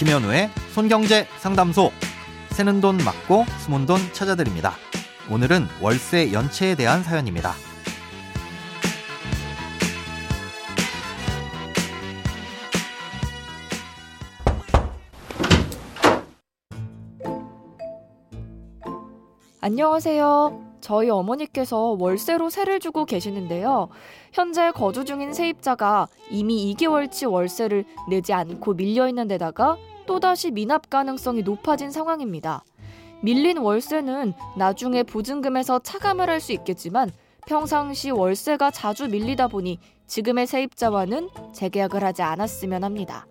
김현우의 손경제 상담소. 새는 돈 맞고 숨은 돈 찾아드립니다. 오늘은 월세 연체에 대한 사연입니다. 안녕하세요. 저희 어머니께서 월세로 세를 주고 계시는데요. 현재 거주 중인 세입자가 이미 2개월치 월세를 내지 않고 밀려 있는 데다가 또다시 미납 가능성이 높아진 상황입니다. 밀린 월세는 나중에 보증금에서 차감을 할 수 있겠지만 평상시 월세가 자주 밀리다 보니 지금의 세입자와는 재계약을 하지 않았으면 합니다.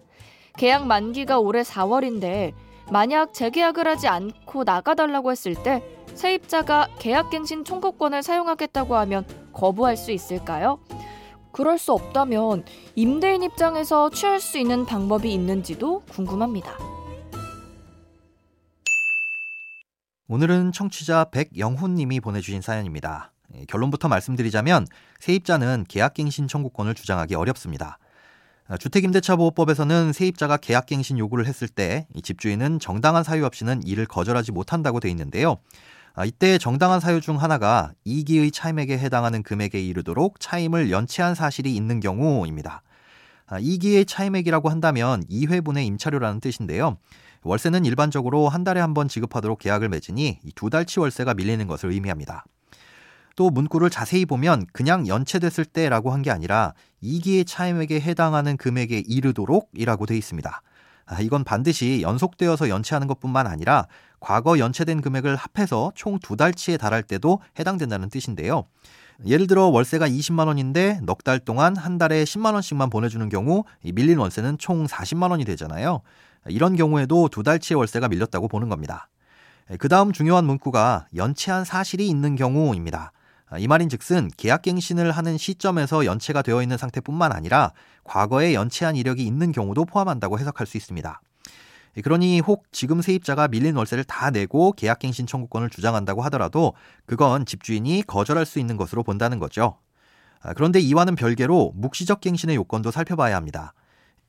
계약 만기가 올해 4월인데 만약 재계약을 하지 않고 나가달라고 했을 때 세입자가 계약갱신 청구권을 사용하겠다고 하면 거부할 수 있을까요? 그럴 수 없다면 임대인 입장에서 취할 수 있는 방법이 있는지도 궁금합니다. 오늘은 청취자 백영훈님이 보내주신 사연입니다. 예, 결론부터 말씀드리자면 세입자는 계약갱신 청구권을 주장하기 어렵습니다. 아, 주택임대차보호법에서는 세입자가 계약갱신 요구를 했을 때 집주인은 정당한 사유 없이는 이를 거절하지 못한다고 돼 있는데요. 아, 이때 정당한 사유 중 하나가 이기의 차임액에 해당하는 금액에 이르도록 차임을 연체한 사실이 있는 경우입니다. 아, 이기의 차임액이라고 한다면 2회분의 임차료라는 뜻인데요. 월세는 일반적으로 한 달에 한 번 지급하도록 계약을 맺으니 두 달치 월세가 밀리는 것을 의미합니다. 또 문구를 자세히 보면 그냥 연체됐을 때라고 한 게 아니라 2기의 차임액에 해당하는 금액에 이르도록이라고 돼 있습니다. 아, 이건 반드시 연속되어서 연체하는 것뿐만 아니라 과거 연체된 금액을 합해서 총 두 달치에 달할 때도 해당된다는 뜻인데요. 예를 들어 월세가 20만 원인데 넉 달 동안 한 달에 10만 원씩만 보내주는 경우 밀린 월세는 총 40만 원이 되잖아요. 이런 경우에도 두 달치의 월세가 밀렸다고 보는 겁니다. 그 다음 중요한 문구가 연체한 사실이 있는 경우입니다. 이 말인즉슨 계약갱신을 하는 시점에서 연체가 되어 있는 상태뿐만 아니라 과거에 연체한 이력이 있는 경우도 포함한다고 해석할 수 있습니다. 그러니 혹 지금 세입자가 밀린 월세를 다 내고 계약갱신 청구권을 주장한다고 하더라도 그건 집주인이 거절할 수 있는 것으로 본다는 거죠. 아, 그런데 이와는 별개로 묵시적 갱신의 요건도 살펴봐야 합니다.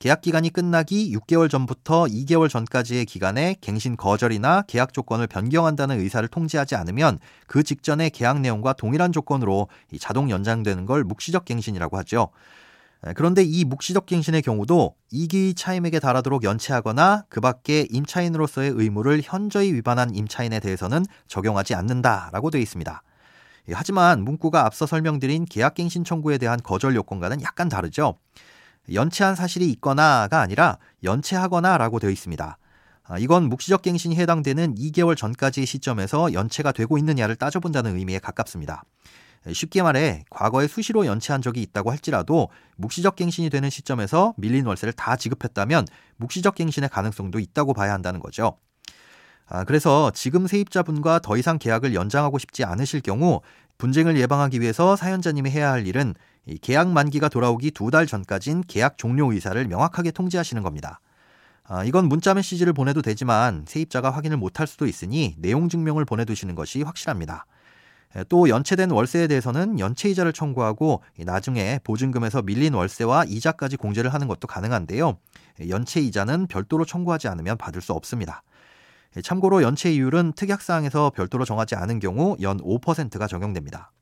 계약 기간이 끝나기 6개월 전부터 2개월 전까지의 기간에 갱신 거절이나 계약 조건을 변경한다는 의사를 통지하지 않으면 그 직전의 계약 내용과 동일한 조건으로 자동 연장되는 걸 묵시적 갱신이라고 하죠. 그런데 이 묵시적 갱신의 경우도 이기 차임에게 달하도록 연체하거나 그 밖에 임차인으로서의 의무를 현저히 위반한 임차인에 대해서는 적용하지 않는다라고 되어 있습니다. 하지만 문구가 앞서 설명드린 계약갱신 청구에 대한 거절 요건과는 약간 다르죠. 연체한 사실이 있거나가 아니라 연체하거나라고 되어 있습니다. 아, 이건 묵시적 갱신이 해당되는 2개월 전까지의 시점에서 연체가 되고 있느냐를 따져본다는 의미에 가깝습니다. 쉽게 말해 과거에 수시로 연체한 적이 있다고 할지라도 묵시적 갱신이 되는 시점에서 밀린 월세를 다 지급했다면 묵시적 갱신의 가능성도 있다고 봐야 한다는 거죠. 아, 그래서 지금 세입자분과 더 이상 계약을 연장하고 싶지 않으실 경우 분쟁을 예방하기 위해서 사연자님이 해야 할 일은 계약 만기가 돌아오기 두 달 전까진 계약 종료 의사를 명확하게 통지하시는 겁니다. 아, 이건 문자 메시지를 보내도 되지만 세입자가 확인을 못할 수도 있으니 내용 증명을 보내두시는 것이 확실합니다. 또 연체된 월세에 대해서는 연체 이자를 청구하고 나중에 보증금에서 밀린 월세와 이자까지 공제를 하는 것도 가능한데요. 연체 이자는 별도로 청구하지 않으면 받을 수 없습니다. 참고로 연체 이율은 특약사항에서 별도로 정하지 않은 경우 연 5%가 적용됩니다.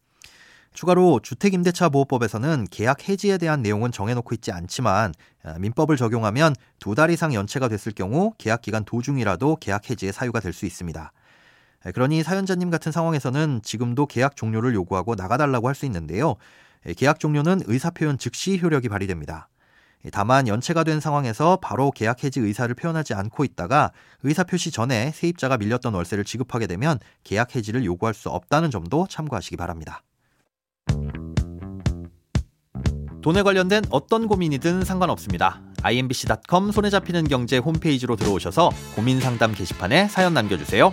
추가로 주택임대차보호법에서는 계약 해지에 대한 내용은 정해놓고 있지 않지만 아, 민법을 적용하면 두 달 이상 연체가 됐을 경우 계약 기간 도중이라도 계약 해지의 사유가 될 수 있습니다. 그러니 사연자님 같은 상황에서는 지금도 계약 종료를 요구하고 나가달라고 할 수 있는데요. 계약 종료는 의사 표현 즉시 효력이 발휘됩니다. 다만 연체가 된 상황에서 바로 계약 해지 의사를 표현하지 않고 있다가 의사 표시 전에 세입자가 밀렸던 월세를 지급하게 되면 계약 해지를 요구할 수 없다는 점도 참고하시기 바랍니다. 돈에 관련된 어떤 고민이든 상관없습니다. imbc.com 손에 잡히는 경제 홈페이지로 들어오셔서 고민 상담 게시판에 사연 남겨주세요.